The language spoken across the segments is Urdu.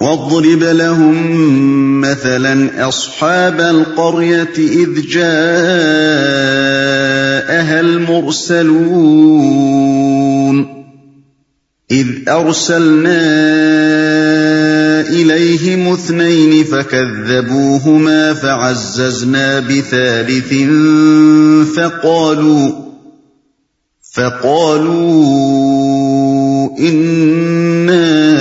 واضرب لهم مثلا أصحاب القرية إذ جاءها المرسلون إذ أرسلنا إليهم اثنين فكذبوهما فعززنا بثالث فقالوا فقالوا إِنَّا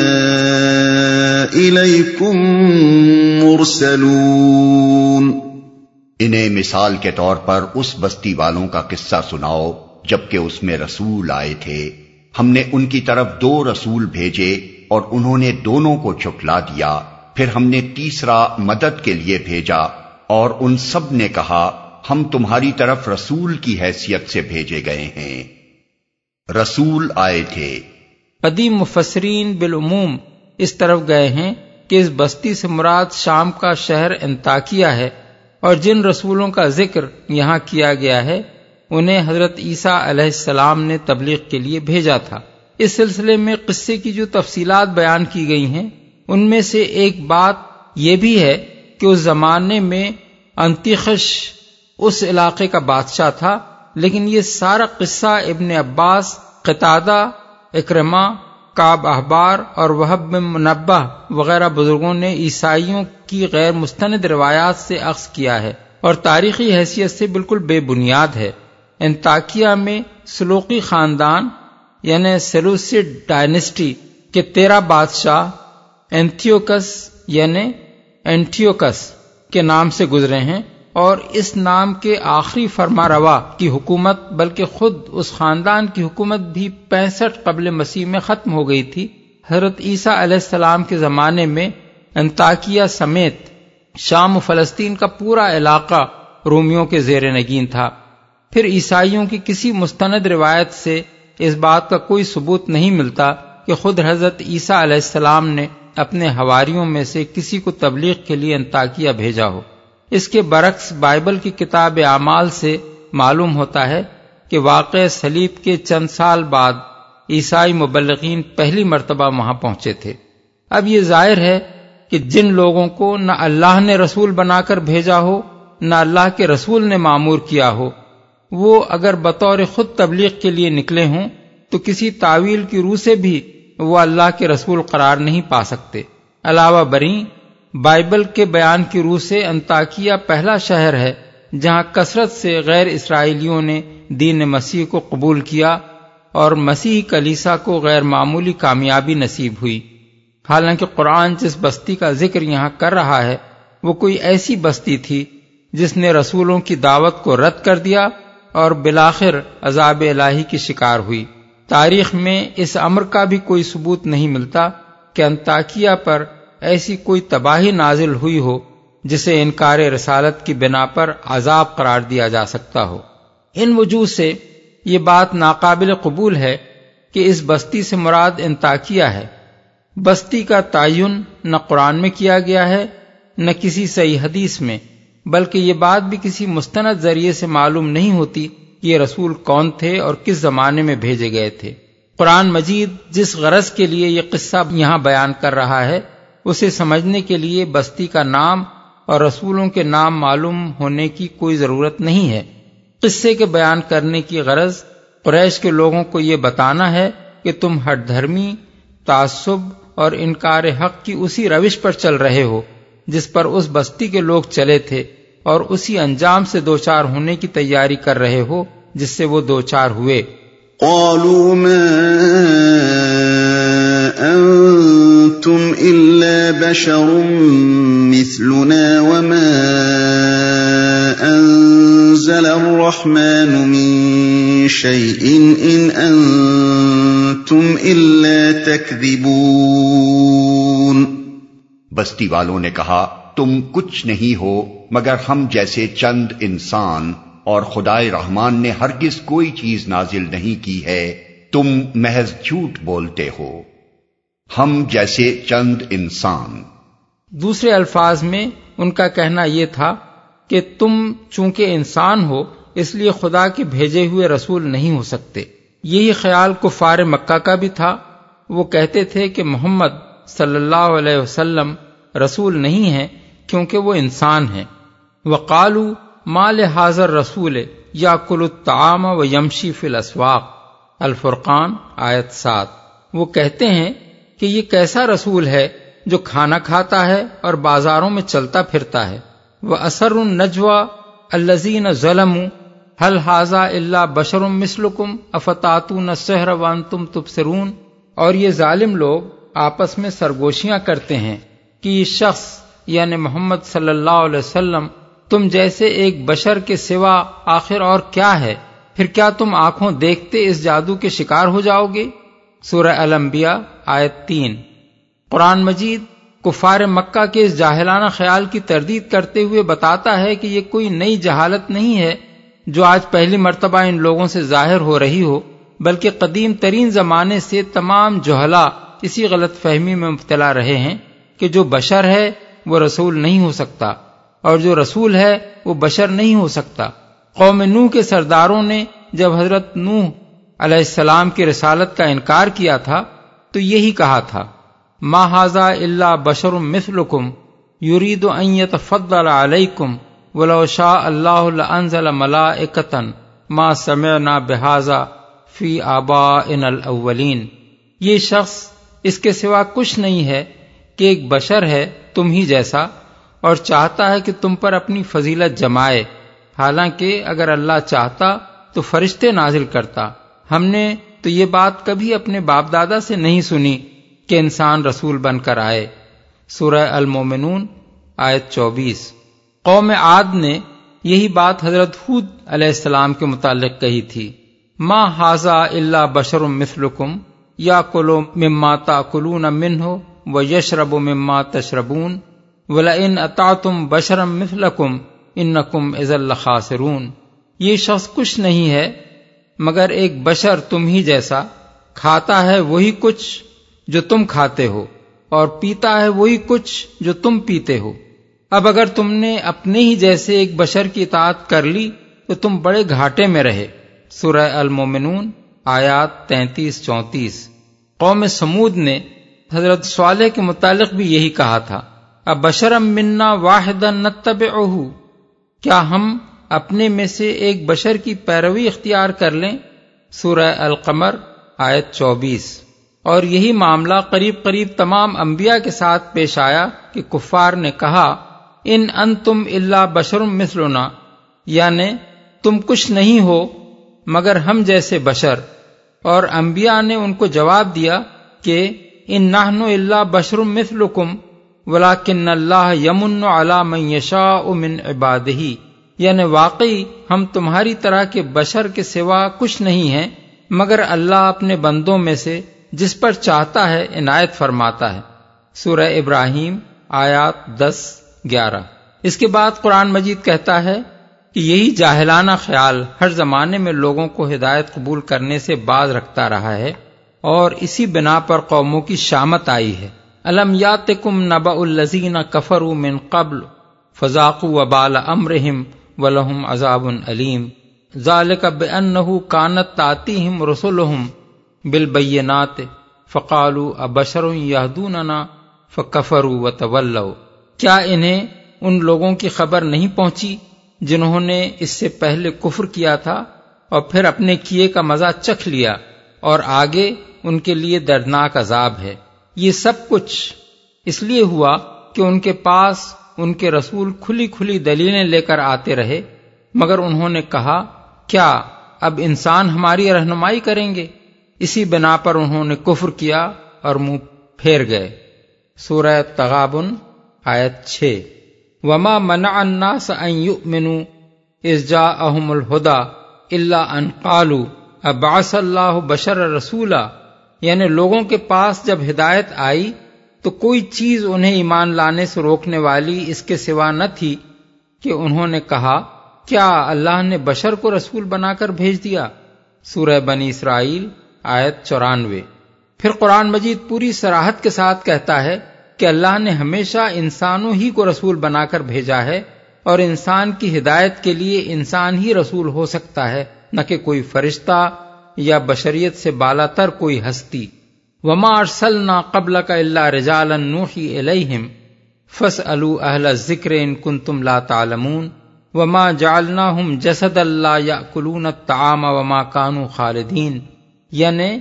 مرسلون انہیں مثال کے طور پر اس بستی والوں کا قصہ سناؤ جبکہ اس میں رسول آئے تھے۔ ہم نے ان کی طرف دو رسول بھیجے اور انہوں نے دونوں کو چٹلا دیا۔ پھر ہم نے تیسرا مدد کے لیے بھیجا اور ان سب نے کہا ہم تمہاری طرف رسول کی حیثیت سے بھیجے گئے ہیں۔ رسول آئے تھے۔ قدیم مفسرین بالعموم اس طرف گئے ہیں کہ اس بستی سے مراد شام کا شہر انتاکیا ہے اور جن رسولوں کا ذکر یہاں کیا گیا ہے، انہیں حضرت عیسیٰ علیہ السلام نے تبلیغ کے لیے بھیجا تھا۔ اس سلسلے میں قصے کی جو تفصیلات بیان کی گئی ہیں، ان میں سے ایک بات یہ بھی ہے کہ اس زمانے میں انتخش اس علاقے کا بادشاہ تھا، لیکن یہ سارا قصہ ابن عباس قطادہ اکرما کاب احبار اور وہب منبع وغیرہ بزرگوں نے عیسائیوں کی غیر مستند روایات سے عکس کیا ہے اور تاریخی حیثیت سے بالکل بے بنیاد ہے۔ انتاکیا میں سلوکی خاندان یعنی سلوسڈ ڈائنسٹی کے تیرہ بادشاہ اینتھیوکس یعنی اینٹیوکس کے نام سے گزرے ہیں۔ اور اس نام کے آخری فرما روا کی حکومت، بلکہ خود اس خاندان کی حکومت بھی پینسٹھ قبل مسیح میں ختم ہو گئی تھی۔ حضرت عیسیٰ علیہ السلام کے زمانے میں انتاکیہ سمیت شام و فلسطین کا پورا علاقہ رومیوں کے زیر نگین تھا۔ پھر عیسائیوں کی کسی مستند روایت سے اس بات کا کوئی ثبوت نہیں ملتا کہ خود حضرت عیسیٰ علیہ السلام نے اپنے ہواریوں میں سے کسی کو تبلیغ کے لیے انتاکیہ بھیجا ہو۔ اس کے برعکس بائبل کی کتاب اعمال سے معلوم ہوتا ہے کہ واقع سلیب کے چند سال بعد عیسائی مبلغین پہلی مرتبہ وہاں پہنچے تھے۔ اب یہ ظاہر ہے کہ جن لوگوں کو نہ اللہ نے رسول بنا کر بھیجا ہو، نہ اللہ کے رسول نے معمور کیا ہو، وہ اگر بطور خود تبلیغ کے لیے نکلے ہوں تو کسی تعویل کی روح سے بھی وہ اللہ کے رسول قرار نہیں پا سکتے۔ علاوہ بری بائبل کے بیان کی روح سے انتاکیہ پہلا شہر ہے جہاں کثرت سے غیر اسرائیلیوں نے دین مسیح کو قبول کیا اور مسیح کلیسا کو غیر معمولی کامیابی نصیب ہوئی۔ حالانکہ قرآن جس بستی کا ذکر یہاں کر رہا ہے، وہ کوئی ایسی بستی تھی جس نے رسولوں کی دعوت کو رد کر دیا اور بلاخر عذاب الہی کی شکار ہوئی۔ تاریخ میں اس امر کا بھی کوئی ثبوت نہیں ملتا کہ انتاکیہ پر ایسی کوئی تباہی نازل ہوئی ہو جسے انکار رسالت کی بنا پر عذاب قرار دیا جا سکتا ہو۔ ان وجوہ سے یہ بات ناقابل قبول ہے کہ اس بستی سے مراد انتاکیا ہے۔ بستی کا تعین نہ قرآن میں کیا گیا ہے، نہ کسی صحیح حدیث میں، بلکہ یہ بات بھی کسی مستند ذریعے سے معلوم نہیں ہوتی کہ یہ رسول کون تھے اور کس زمانے میں بھیجے گئے تھے۔ قرآن مجید جس غرض کے لیے یہ قصہ یہاں بیان کر رہا ہے اسے سمجھنے کے لیے بستی کا نام اور رسولوں کے نام معلوم ہونے کی کوئی ضرورت نہیں ہے۔ قصے کے بیان کرنے کی غرض قریش کے لوگوں کو یہ بتانا ہے کہ تم ہٹ دھرمی، تعصب اور انکار حق کی اسی روش پر چل رہے ہو، جس پر اس بستی کے لوگ چلے تھے اور اسی انجام سے دوچار ہونے کی تیاری کر رہے ہو، جس سے وہ دوچار ہوئے۔ قالوا ما انتم الا بشر مثلنا وما انزل الرحمن من شيء ان انتم الا تكذبون بستی والوں نے کہا، تم کچھ نہیں ہو، مگر ہم جیسے چند انسان اور خدائے رحمان نے ہرگز کوئی چیز نازل نہیں کی ہے، تم محض جھوٹ بولتے ہو۔ ہم جیسے چند انسان۔ دوسرے الفاظ میں ان کا کہنا یہ تھا کہ تم چونکہ انسان ہو، اس لیے خدا کے بھیجے ہوئے رسول نہیں ہو سکتے۔ یہی خیال کفار مکہ کا بھی تھا۔ وہ کہتے تھے کہ محمد صلی اللہ علیہ وسلم رسول نہیں ہیں کیونکہ وہ انسان ہیں۔ وقالو مال حاضر رسول یا کل الطعام و یمشی فی الاسواق۔ الفرقان آیت سات۔ وہ کہتے ہیں کہ یہ کیسا رسول ہے جو کھانا کھاتا ہے اور بازاروں میں چلتا پھرتا ہے۔ وہ اثر النجوا الزین ظلم حل حاضہ اللہ بشر مسلکم افتاتون سحر وان تم تبصرون۔ اور یہ ظالم لوگ آپس میں سرگوشیاں کرتے ہیں کہ یہ شخص یعنی محمد صلی اللہ علیہ وسلم تم جیسے ایک بشر کے سوا آخر اور کیا ہے؟ پھر کیا تم آنکھوں دیکھتے اس جادو کے شکار ہو جاؤ گے؟ سورہ الانبیاء آیت تین۔ قرآن مجید کفار مکہ کے اس جاہلانہ خیال کی تردید کرتے ہوئے بتاتا ہے کہ یہ کوئی نئی جہالت نہیں ہے جو آج پہلی مرتبہ ان لوگوں سے ظاہر ہو رہی ہو، بلکہ قدیم ترین زمانے سے تمام جوہلا اسی غلط فہمی میں مبتلا رہے ہیں کہ جو بشر ہے وہ رسول نہیں ہو سکتا اور جو رسول ہے وہ بشر نہیں ہو سکتا۔ قوم نوح کے سرداروں نے جب حضرت نوح علیہ السلام کی رسالت کا انکار کیا تھا تو یہی کہا تھا، ما حاضا اللہ بشر مثلکم یرید ان يتفضل علیکم ولو شاء اللہ انزل ملائکتن ما سمعنا بهذا فی آبائنا الاولین. یہ شخص اس کے سوا کچھ نہیں ہے کہ ایک بشر ہے تم ہی جیسا اور چاہتا ہے کہ تم پر اپنی فضیلت جمائے۔ حالانکہ اگر اللہ چاہتا تو فرشتے نازل کرتا۔ ہم نے تو یہ بات کبھی اپنے باپ دادا سے نہیں سنی کہ انسان رسول بن کر آئے۔ سورہ المومنون، آیت چوبیس۔ قوم عاد نے یہی بات حضرت حود علیہ السلام کے متعلق کہی تھی۔ ماں حاضہ اللہ بشر مثلکم یا کلو مما کلون من ہو و یشرب و مما تشربون۔ ولا ان اتا تم بشرم مثلکم ان نقم از یہ شخص کچھ نہیں ہے مگر ایک بشر تم ہی جیسا، کھاتا ہے وہی کچھ جو تم کھاتے ہو، اور پیتا ہے وہی کچھ جو تم پیتے ہو۔ اب اگر تم نے اپنے ہی جیسے ایک بشر کی اطاعت کر لی، تو تم بڑے گھاٹے میں رہے۔ سورہ المومنون، آیات تینتیس، چونتیس۔ قوم سمود نے حضرت صالح کے متعلق بھی یہی کہا تھا۔ اب بشرم منا واحد نتب کیا ہم اپنے میں سے ایک بشر کی پیروی اختیار کر لیں۔ سورہ القمر، آیت چوبیس۔ اور یہی معاملہ قریب قریب تمام انبیاء کے ساتھ پیش آیا کہ کفار نے کہا، ان ان تم اللہ بشرم مثلنا۔ یعنی تم کچھ نہیں ہو، مگر ہم جیسے بشر۔ اور انبیاء نے ان کو جواب دیا کہ، ان نہن اللہ بشرم مثلکم ولاکن اللہ یمن علا من یشاء من عبادہی۔ یعنی واقعی ہم تمہاری طرح کے بشر کے سوا کچھ نہیں ہیں، مگر اللہ اپنے بندوں میں سے جس پر چاہتا ہے عنایت فرماتا ہے۔ سورہ ابراہیم آیات دس، گیارہ۔ اس کے بعد قرآن مجید کہتا ہے کہ یہی جاہلانہ خیال ہر زمانے میں لوگوں کو ہدایت قبول کرنے سے باز رکھتا رہا ہے، اور اسی بنا پر قوموں کی شامت آئی ہے۔ الم یات کم نبا الزین کفر من قبل فضاق وبال امرحم ولہم عذاب علیم۔ ذالک بانہو کانت تاتیہم رسولہم بالبینات فقالو ابشر یہدوننا فکفروا وتولوا کیا انہیں ان لوگوں کی خبر نہیں پہنچی جنہوں نے اس سے پہلے کفر کیا تھا اور پھر اپنے کیے کا مزہ چکھ لیا اور آگے ان کے لیے دردناک عذاب ہے۔ یہ سب کچھ اس لیے ہوا کہ ان کے پاس ان کے رسول کھلی کھلی دلیلیں لے کر آتے رہے، مگر انہوں نے کہا، کیا اب انسان ہماری رہنمائی کریں گے؟ اسی بنا پر انہوں نے کفر کیا اور منہ پھیر گئے۔ سورہ تغابن، آیت چھ۔ وما منع الناس ان يؤمنوا اذ جاءهم الهدى الا ان قالوا ابعث اللہ بشر رسولا۔ یعنی لوگوں کے پاس جب ہدایت آئی تو کوئی چیز انہیں ایمان لانے سے روکنے والی اس کے سوا نہ تھی کہ انہوں نے کہا، کیا اللہ نے بشر کو رسول بنا کر بھیج دیا؟ سورہ بنی اسرائیل، آیت چورانوے۔ پھر قرآن مجید پوری سراحت کے ساتھ کہتا ہے کہ اللہ نے ہمیشہ انسانوں ہی کو رسول بنا کر بھیجا ہے اور انسان کی ہدایت کے لیے انسان ہی رسول ہو سکتا ہے، نہ کہ کوئی فرشتہ یا بشریت سے بالا تر کوئی ہستی۔ وما ارسلنا قبل کا اللہ رجالا نوحی الیہم فس اہل ذکر ان کن تم لا تعلمون، وما جالنا ہم جسد اللہ یا کلون تعام وما کانو خالدین۔ یعنی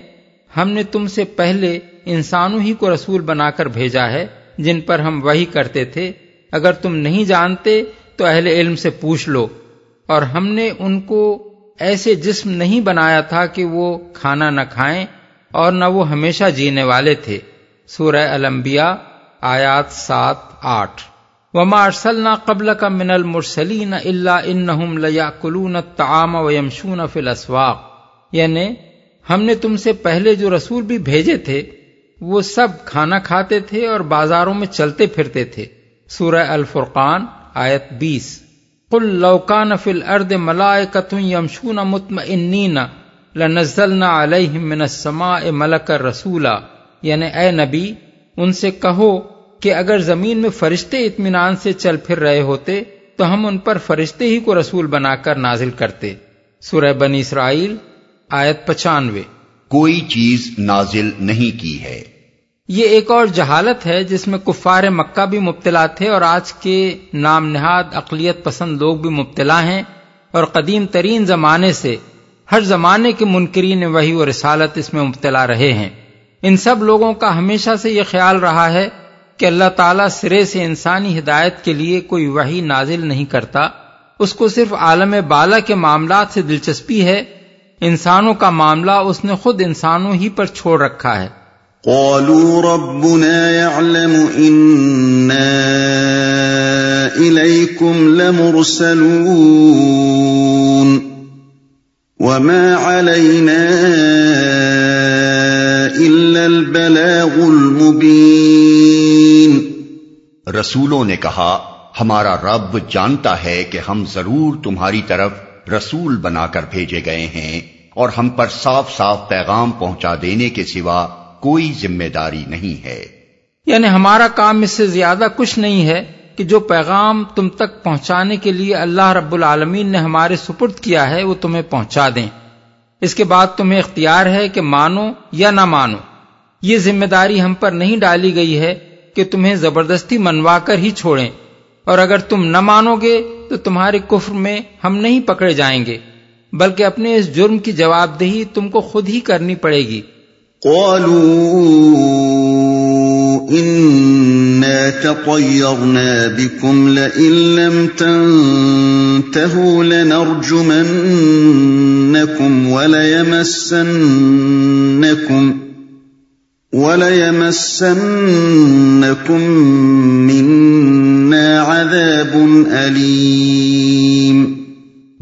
ہم نے تم سے پہلے انسانوں ہی کو رسول بنا کر بھیجا ہے، جن پر ہم وہی کرتے تھے۔ اگر تم نہیں جانتے، تو اہل علم سے پوچھ لو۔ اور ہم نے ان کو ایسے جسم نہیں بنایا تھا کہ وہ کھانا نہ کھائیں۔ اور نہ وہ ہمیشہ جینے والے تھے۔ سورہ الانبیاء، آیات سات، آٹھ۔ وما ارسلنا قبل کا من المرسلین اللہ انہم لیاکلون الطعام ویمشون فی الاسواق یعنی ہم نے تم سے پہلے جو رسول بھی بھیجے تھے، وہ سب کھانا کھاتے تھے اور بازاروں میں چلتے پھرتے تھے۔ سورہ الفرقان، آیت بیس۔ قل لوکان فی الارض ملائکت یمشون مطمئنین۔ لنزلنا علیہم من السماء ملک الرسولا یعنی اے نبی ان سے کہو کہ اگر زمین میں فرشتے اطمینان سے چل پھر رہے ہوتے تو ہم ان پر فرشتے ہی کو رسول بنا کر نازل کرتے۔ سورہ بنی اسرائیل آیت پچانوے۔ کوئی چیز نازل نہیں کی ہے۔ یہ ایک اور جہالت ہے جس میں کفار مکہ بھی مبتلا تھے اور آج کے نام نہاد اقلیت پسند لوگ بھی مبتلا ہیں اور قدیم ترین زمانے سے ہر زمانے کے منکرین وہی و رسالت اس میں مبتلا رہے ہیں۔ ان سب لوگوں کا ہمیشہ سے یہ خیال رہا ہے کہ اللہ تعالیٰ سرے سے انسانی ہدایت کے لیے کوئی وہی نازل نہیں کرتا۔ اس کو صرف عالم بالا کے معاملات سے دلچسپی ہے۔ انسانوں کا معاملہ اس نے خود انسانوں ہی پر چھوڑ رکھا ہے۔ قالوا ربنا يعلم لمرسلون۔ وما علينا البلاغ رسولوں نے کہا ہمارا رب جانتا ہے کہ ہم ضرور تمہاری طرف رسول بنا کر بھیجے گئے ہیں اور ہم پر صاف صاف پیغام پہنچا دینے کے سوا کوئی ذمہ داری نہیں ہے۔ یعنی ہمارا کام اس سے زیادہ کچھ نہیں ہے۔ کہ جو پیغام تم تک پہنچانے کے لیے اللہ رب العالمین نے ہمارے سپرد کیا ہے، وہ تمہیں پہنچا دیں۔ اس کے بعد تمہیں اختیار ہے کہ مانو یا نہ مانو۔ یہ ذمہ داری ہم پر نہیں ڈالی گئی ہے کہ تمہیں زبردستی منوا کر ہی چھوڑیں۔ اور اگر تم نہ مانو گے تو تمہارے کفر میں ہم نہیں پکڑے جائیں گے، بلکہ اپنے اس جرم کی جواب دہی تم کو خود ہی کرنی پڑے گی۔ قالوا تطيرنا بكم لئن لم تنتهوا لنرجمنكم وليمسنكم وَلَيَمَسَّنَّكُم مِّنَّا عَذَابٌ أَلِيمٌ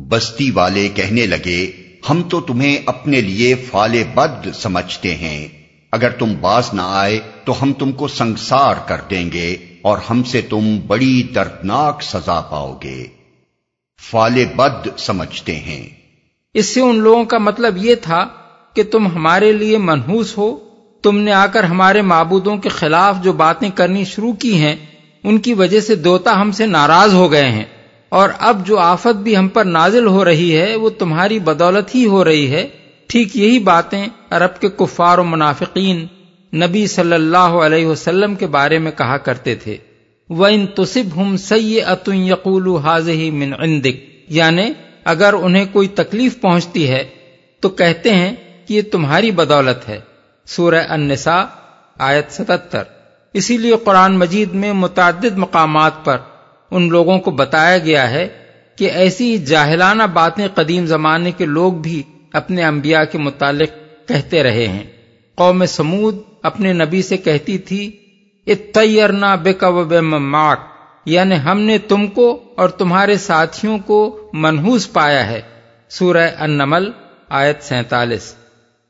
بستی والے کہنے لگے، ہم تو تمہیں اپنے لیے فال بد سمجھتے ہیں۔ اگر تم باز نہ آئے تو ہم تم کو سنگسار کر دیں گے اور ہم سے تم بڑی دردناک سزا پاؤ گے۔ فال بد سمجھتے ہیں۔ اس سے ان لوگوں کا مطلب یہ تھا کہ تم ہمارے لیے منحوس ہو۔ تم نے آ کر ہمارے معبودوں کے خلاف جو باتیں کرنی شروع کی ہیں، ان کی وجہ سے دوتا ہم سے ناراض ہو گئے ہیں۔ اور اب جو آفت بھی ہم پر نازل ہو رہی ہے، وہ تمہاری بدولت ہی ہو رہی ہے۔ ٹھیک یہی باتیں عرب کے کفار و منافقین نبی صلی اللہ علیہ وسلم کے بارے میں کہا کرتے تھے۔ وہ ان تصب ہم سی اتن یقول حاض ہی من عندک یعنی اگر انہیں کوئی تکلیف پہنچتی ہے تو کہتے ہیں کہ یہ تمہاری بدولت ہے۔ سورہ النساء، آیت ستتر۔ اسی لیے قرآن مجید میں متعدد مقامات پر ان لوگوں کو بتایا گیا ہے کہ ایسی جاہلانہ باتیں قدیم زمانے کے لوگ بھی اپنے انبیاء کے متعلق کہتے رہے ہیں۔ قوم سمود اپنے نبی سے کہتی تھی اتنا بے بے ماک یعنی ہم نے تم کو اور تمہارے ساتھیوں کو منحوس پایا ہے۔ سورہ النمل آیت سینتالیس۔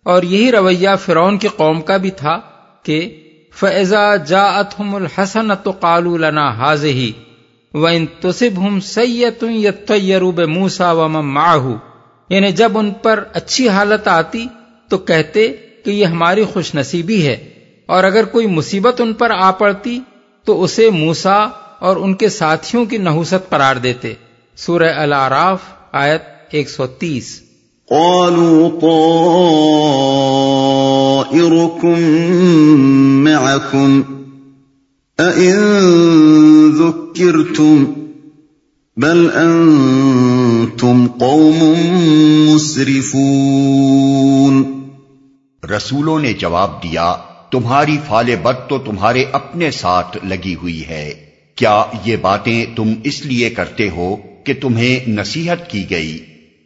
اور یہی رویہ فرون کی قوم کا بھی تھا کہ فیضا جا اتم الحسن تو کالو لنا حاض ہی و ان تصب ہم سید یروب موسا و ماہو یعنی جب ان پر اچھی حالت آتی تو کہتے کہ یہ ہماری خوش نصیبی ہے اور اگر کوئی مصیبت ان پر آ پڑتی تو اسے موسا اور ان کے ساتھیوں کی نحوست قرار دیتے۔ سورہ العراف، آیت ایک سو تیس۔ قالوا طائركم معكم، أئن ذكرتم بل أنتم قوم مسرفون۔ رسولوں نے جواب دیا تمہاری فال بد تو تمہارے اپنے ساتھ لگی ہوئی ہے۔ کیا یہ باتیں تم اس لیے کرتے ہو کہ تمہیں نصیحت کی گئی؟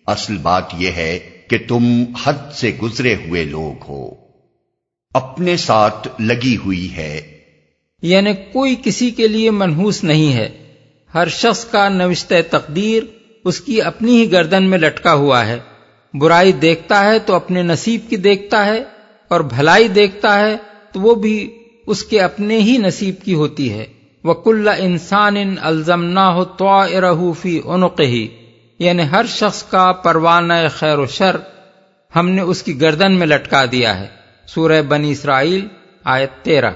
اصل بات یہ ہے کہ تم حد سے گزرے ہوئے لوگ ہو۔ اپنے ساتھ لگی ہوئی ہے۔ یعنی کوئی کسی کے لیے منحوس نہیں ہے۔ ہر شخص کا نوشتہ تقدیر اس کی اپنی ہی گردن میں لٹکا ہوا ہے۔ برائی دیکھتا ہے تو اپنے نصیب کی دیکھتا ہے اور بھلائی دیکھتا ہے تو وہ بھی اس کے اپنے ہی نصیب کی ہوتی ہے۔ وکل انسان ان الزم نہ ہو تو فی ہی یعنی ہر شخص کا پروانہ خیر و شر ہم نے اس کی گردن میں لٹکا دیا ہے۔ سورہ بنی اسرائیل، آیت تیرہ۔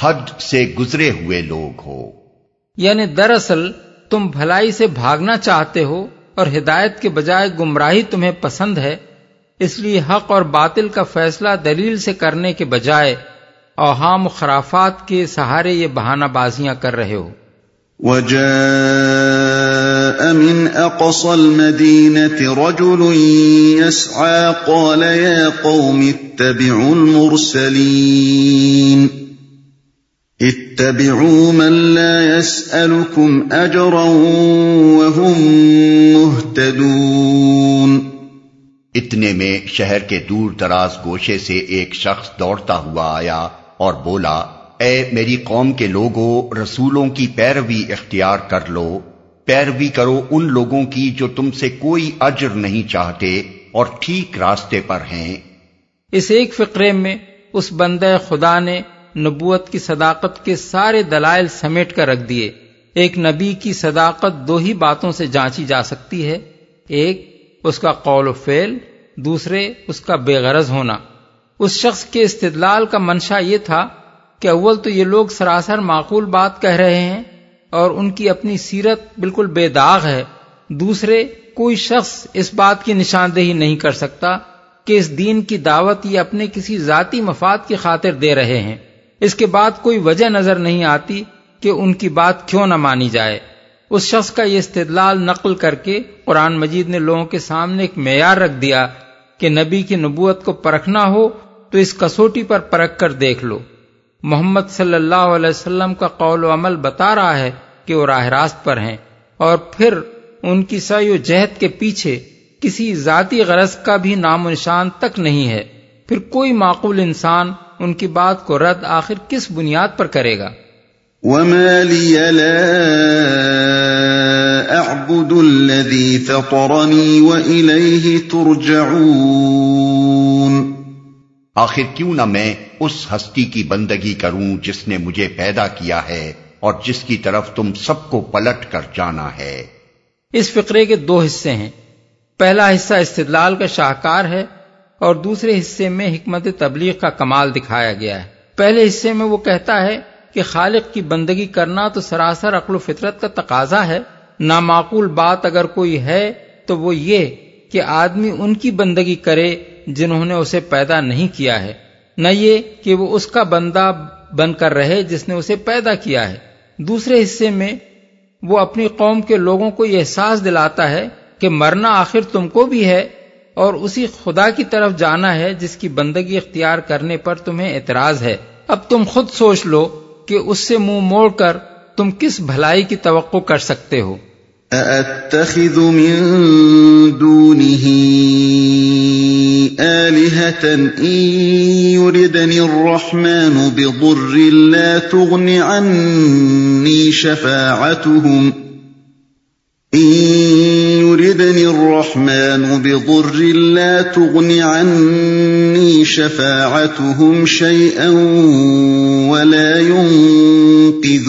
حد سے گزرے ہوئے لوگ ہو۔ یعنی دراصل تم بھلائی سے بھاگنا چاہتے ہو اور ہدایت کے بجائے گمراہی تمہیں پسند ہے، اس لیے حق اور باطل کا فیصلہ دلیل سے کرنے کے بجائے اوہام و خرافات کے سہارے یہ بہانہ بازیاں کر رہے ہو۔ وجاء من اقصى المدينة رجل يسعى قال يا قوم اتبعوا المرسلين. اتبعوا من لا يسألكم اجرا وهم مهتدون اتنے میں شہر کے دور دراز گوشے سے ایک شخص دوڑتا ہوا آیا اور بولا اے میری قوم کے لوگوں رسولوں کی پیروی اختیار کر لو۔ پیروی کرو ان لوگوں کی جو تم سے کوئی اجر نہیں چاہتے اور ٹھیک راستے پر ہیں۔ اس ایک فقرے میں اس بندہ خدا نے نبوت کی صداقت کے سارے دلائل سمیٹ کر رکھ دیے۔ ایک نبی کی صداقت دو ہی باتوں سے جانچی جا سکتی ہے۔ ایک، اس کا قول و فعل، دوسرے، اس کا بے غرض ہونا۔ اس شخص کے استدلال کا منشا یہ تھا کہ اول تو یہ لوگ سراسر معقول بات کہہ رہے ہیں اور ان کی اپنی سیرت بالکل بے داغ ہے۔ دوسرے، کوئی شخص اس بات کی نشاندہی نہیں کر سکتا کہ اس دین کی دعوت یہ اپنے کسی ذاتی مفاد کی خاطر دے رہے ہیں۔ اس کے بعد کوئی وجہ نظر نہیں آتی کہ ان کی بات کیوں نہ مانی جائے۔ اس شخص کا یہ استدلال نقل کر کے قرآن مجید نے لوگوں کے سامنے ایک معیار رکھ دیا کہ نبی کی نبوت کو پرکھنا ہو تو اس کسوٹی پر پرکھ کر دیکھ لو۔ محمد صلی اللہ علیہ وسلم کا قول و عمل بتا رہا ہے کہ وہ راہ راست پر ہیں اور پھر ان کی سی و جہد کے پیچھے کسی ذاتی غرض کا بھی نام و نشان تک نہیں ہے۔ پھر کوئی معقول انسان ان کی بات کو رد آخر کس بنیاد پر کرے گا؟ وما لي لا أعبد الذي فطرني وإليه ترجعون۔ آخر کیوں نہ میں اس ہستی کی بندگی کروں جس نے مجھے پیدا کیا ہے اور جس کی طرف تم سب کو پلٹ کر جانا ہے۔ اس فقرے کے دو حصے ہیں۔ پہلا حصہ استدلال کا شاہکار ہے اور دوسرے حصے میں حکمت تبلیغ کا کمال دکھایا گیا ہے۔ پہلے حصے میں وہ کہتا ہے کہ خالق کی بندگی کرنا تو سراسر عقل و فطرت کا تقاضا ہے۔ نامعقول بات اگر کوئی ہے تو وہ یہ کہ آدمی ان کی بندگی کرے جنہوں نے اسے پیدا نہیں کیا ہے۔ نہ یہ کہ وہ اس کا بندہ بن کر رہے جس نے اسے پیدا کیا ہے۔ دوسرے حصے میں وہ اپنی قوم کے لوگوں کو یہ احساس دلاتا ہے کہ مرنا آخر تم کو بھی ہے۔ اور اسی خدا کی طرف جانا ہے جس کی بندگی اختیار کرنے پر تمہیں اعتراض ہے۔ اب تم خود سوچ لو کہ اس سے منہ مو موڑ کر تم کس بھلائی کی توقع کر سکتے ہو۔ أأتخذ من دونه آلهة إن يردني الرحمن بضر لا تغن عني شفاعتهم إن يردني الرحمن بضر لا تغن عني شفاعتهم شيئا ولا ينقذون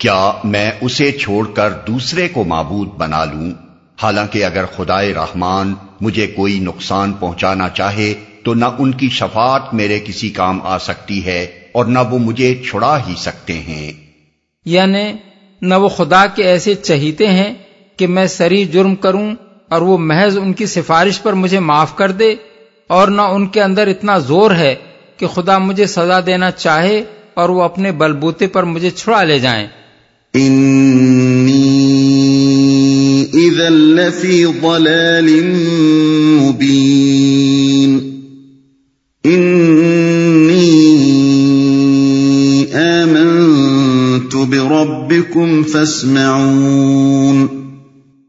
کیا میں اسے چھوڑ کر دوسرے کو معبود بنا لوں؟ حالانکہ اگر خدائے رحمان مجھے کوئی نقصان پہنچانا چاہے تو نہ ان کی شفاعت میرے کسی کام آ سکتی ہے اور نہ وہ مجھے چھڑا ہی سکتے ہیں۔ یعنی نہ وہ خدا کے ایسے چہیتے ہیں کہ میں سری جرم کروں اور وہ محض ان کی سفارش پر مجھے معاف کر دے اور نہ ان کے اندر اتنا زور ہے کہ خدا مجھے سزا دینا چاہے اور وہ اپنے بلبوتے پر مجھے چھڑا لے جائیں۔ انی اذا لفی ضلال مبین۔ انی آمنت بربکم فاسمعون۔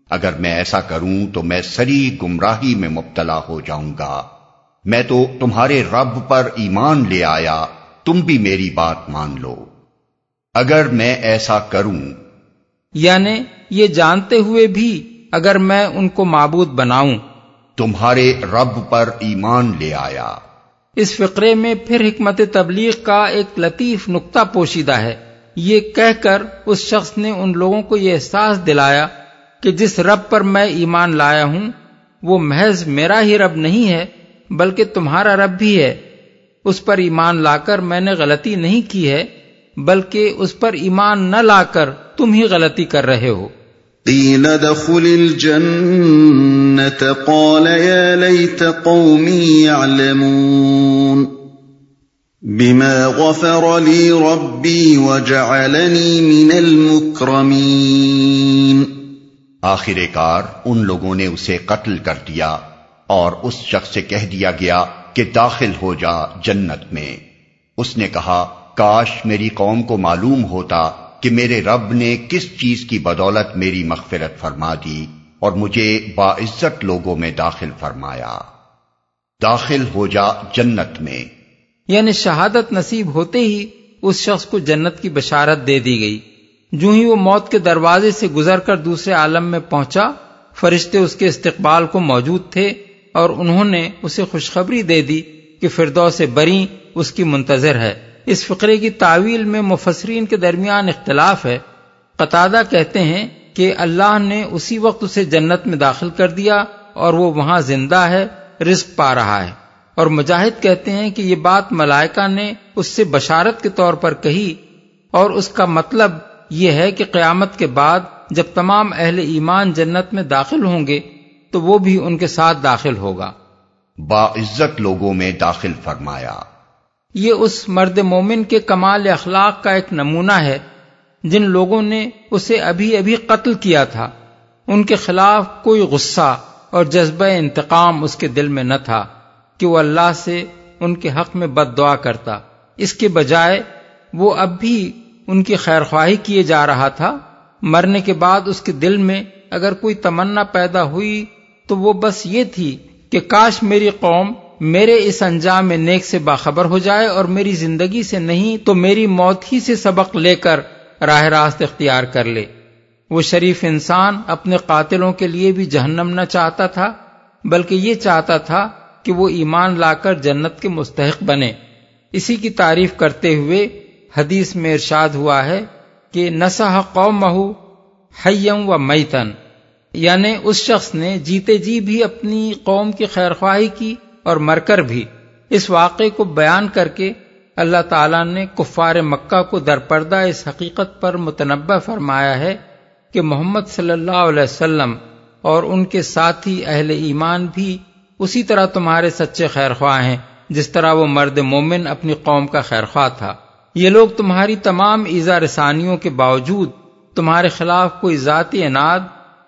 اگر میں ایسا کروں تو میں سری گمراہی میں مبتلا ہو جاؤں گا۔ میں تو تمہارے رب پر ایمان لے آیا تم بھی میری بات مان لو۔ اگر میں ایسا کروں۔ یعنی یہ جانتے ہوئے بھی اگر میں ان کو معبود بناؤں۔ تمہارے رب پر ایمان لے آیا۔ اس فقرے میں پھر حکمت تبلیغ کا ایک لطیف نقطہ پوشیدہ ہے۔ یہ کہہ کر اس شخص نے ان لوگوں کو یہ احساس دلایا کہ جس رب پر میں ایمان لایا ہوں، وہ محض میرا ہی رب نہیں ہے، بلکہ تمہارا رب بھی ہے۔ اس پر ایمان لا کر میں نے غلطی نہیں کی ہے، بلکہ اس پر ایمان نہ لا کر تم ہی غلطی کر رہے ہو۔ قیل دخل قال لیت قومی بما غفر وجعلنی من آخر کار، ان لوگوں نے اسے قتل کر دیا اور اس شخص سے کہہ دیا گیا کہ داخل ہو جا جنت میں۔ اس نے کہا، کاش میری قوم کو معلوم ہوتا کہ میرے رب نے کس چیز کی بدولت میری مغفرت فرما دی اور مجھے باعزت لوگوں میں داخل فرمایا۔ داخل ہو جا جنت میں۔ یعنی شہادت نصیب ہوتے ہی اس شخص کو جنت کی بشارت دے دی گئی۔ جو ہی وہ موت کے دروازے سے گزر کر دوسرے عالم میں پہنچا، فرشتے اس کے استقبال کو موجود تھے اور انہوں نے اسے خوشخبری دے دی کہ فردو سے بری اس کی منتظر ہے۔ اس فقرے کی تعویل میں مفسرین کے درمیان اختلاف ہے۔ قطادہ کہتے ہیں کہ اللہ نے اسی وقت اسے جنت میں داخل کر دیا اور وہ وہاں زندہ ہے، رزق پا رہا ہے۔ اور مجاہد کہتے ہیں کہ یہ بات ملائکہ نے اس سے بشارت کے طور پر کہی اور اس کا مطلب یہ ہے کہ قیامت کے بعد جب تمام اہل ایمان جنت میں داخل ہوں گے تو وہ بھی ان کے ساتھ داخل ہوگا۔ باعزت لوگوں میں داخل فرمایا۔ یہ اس مرد مومن کے کمال اخلاق کا ایک نمونہ ہے جن لوگوں نے اسے ابھی ابھی قتل کیا تھا۔ ان کے خلاف کوئی غصہ اور جذبہ انتقام اس کے دل میں نہ تھا۔ کہ وہ اللہ سے ان کے حق میں بد دعا کرتا۔ اس کے بجائے وہ اب بھی ان کی خیر خواہی کیے جا رہا تھا۔ مرنے کے بعد اس کے دل میں اگر کوئی تمنا پیدا ہوئی تو وہ بس یہ تھی کہ کاش میری قوم میرے اس انجام میں نیک سے باخبر ہو جائے اور میری زندگی سے نہیں تو میری موت ہی سے سبق لے کر راہ راست اختیار کر لے۔ وہ شریف انسان اپنے قاتلوں کے لیے بھی جہنم نہ چاہتا تھا، بلکہ یہ چاہتا تھا کہ وہ ایمان لا کر جنت کے مستحق بنے۔ اسی کی تعریف کرتے ہوئے حدیث میں ارشاد ہوا ہے کہ نسح قوم مہو حیم و میتن یعنی اس شخص نے جیتے جی بھی اپنی قوم کی خیر خواہی کی اور مر کر بھی۔ اس واقعے کو بیان کر کے اللہ تعالیٰ نے کفار مکہ کو درپردہ اس حقیقت پر متنبع فرمایا ہے کہ محمد صلی اللہ علیہ وسلم اور ان کے ساتھی اہل ایمان بھی اسی طرح تمہارے سچے خیر خواہ ہیں، جس طرح وہ مرد مومن اپنی قوم کا خیر خواہ تھا۔ یہ لوگ تمہاری تمام ایزا رسانیوں کے باوجود تمہارے خلاف کوئی ذاتی اناد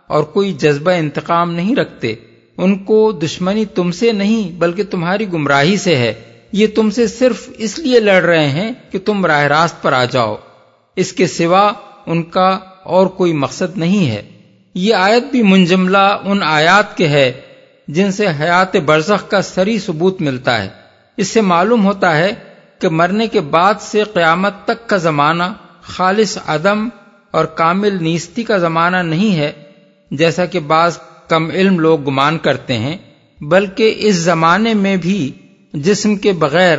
اور کوئی جذبہ انتقام نہیں رکھتے۔ ان کو دشمنی تم سے نہیں، بلکہ تمہاری گمراہی سے ہے۔ یہ تم سے صرف اس لیے لڑ رہے ہیں کہ تم راہ راست پر آ جاؤ۔ اس کے سوا ان کا اور کوئی مقصد نہیں ہے۔ یہ آیت بھی منجملہ ان آیات کے ہے۔ جن سے حیات برزخ کا سری ثبوت ملتا ہے۔ اس سے معلوم ہوتا ہے کہ مرنے کے بعد سے قیامت تک کا زمانہ خالص عدم اور کامل نیستی کا زمانہ نہیں ہے، جیسا کہ بعض کم علم لوگ گمان کرتے ہیں، بلکہ اس زمانے میں بھی جسم کے بغیر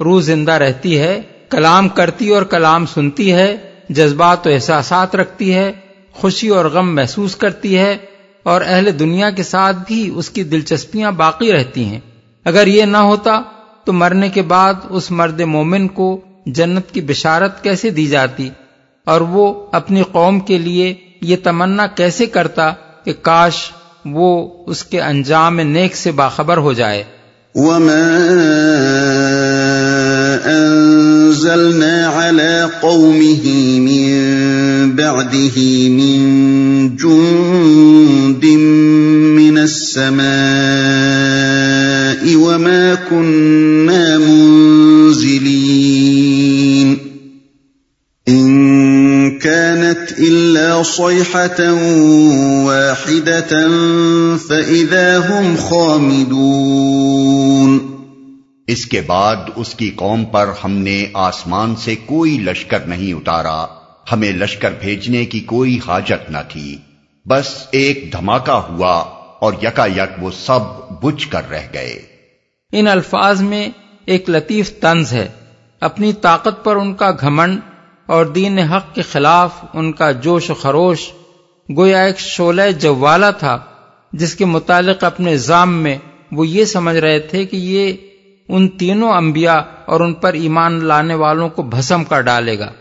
روح زندہ رہتی ہے، کلام کرتی اور کلام سنتی ہے، جذبات و احساسات رکھتی ہے، خوشی اور غم محسوس کرتی ہے اور اہل دنیا کے ساتھ بھی اس کی دلچسپیاں باقی رہتی ہیں۔ اگر یہ نہ ہوتا تو مرنے کے بعد اس مرد مومن کو جنت کی بشارت کیسے دی جاتی؟ اور وہ اپنی قوم کے لیے یہ تمنا کیسے کرتا کہ کاش وہ اس کے انجام نیک سے باخبر ہو جائے؟ وما أنزلنا على قومه من بعده من جند من السماء وما كنا منزلين إن كانت إلا صيحة واحدة فإذا هم خامدون اس کے بعد اس کی قوم پر ہم نے آسمان سے کوئی لشکر نہیں اتارا، ہمیں لشکر بھیجنے کی کوئی حاجت نہ تھی۔ بس ایک دھماکہ ہوا اور یکا یک وہ سب بجھ کر رہ گئے۔ ان الفاظ میں ایک لطیف طنز ہے۔ اپنی طاقت پر ان کا گھمنڈ اور دین حق کے خلاف ان کا جوش و خروش گویا ایک شعلہ جوالا تھا، جس کے متعلق اپنے ضام میں وہ یہ سمجھ رہے تھے کہ یہ ان تینوں انبیاء اور ان پر ایمان لانے والوں کو بھسم کر ڈالے گا۔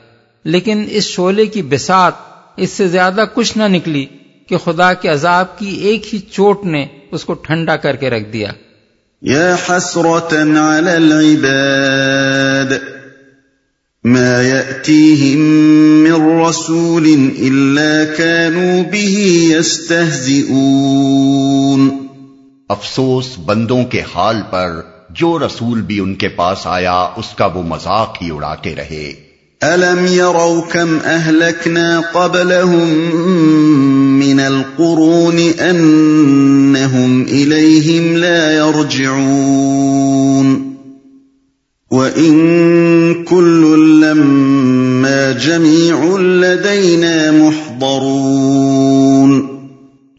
لیکن اس شعلے کی بسات اس سے زیادہ کچھ نہ نکلی کہ خدا کے عذاب کی ایک ہی چوٹ نے اس کو ٹھنڈا کر کے رکھ دیا۔ يا حسرة على العباد ما يأتيهم من رسول إلا كانوا به يستهزئون افسوس بندوں کے حال پر جو رسول بھی ان کے پاس آیا، اس کا وہ مذاق ہی اڑاتے رہے۔ ألم يروا كم أهلكنا قبلهم من القرون أنهم إليهم لا يرجعون وإن كل لما جميع لدينا محضرون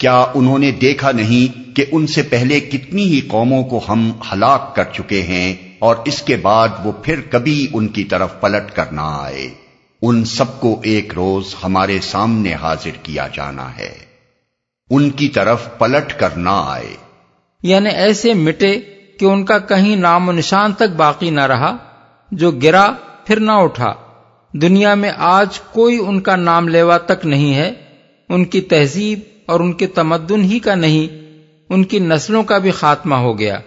کیا انہوں نے دیکھا نہیں کہ ان سے پہلے کتنی ہی قوموں کو ہم ہلاک کر چکے ہیں اور اس کے بعد وہ پھر کبھی ان کی طرف پلٹ کر نہ آئے۔ ان سب کو ایک روز ہمارے سامنے حاضر کیا جانا ہے۔ ان کی طرف پلٹ کر نہ آئے۔ یعنی ایسے مٹے کہ ان کا کہیں نام و نشان تک باقی نہ رہا، جو گرا پھر نہ اٹھا۔ دنیا میں آج کوئی ان کا نام لیوا تک نہیں ہے۔ ان کی تہذیب اور ان کے تمدن ہی کا نہیں، ان کی نسلوں کا بھی خاتمہ ہو گیا۔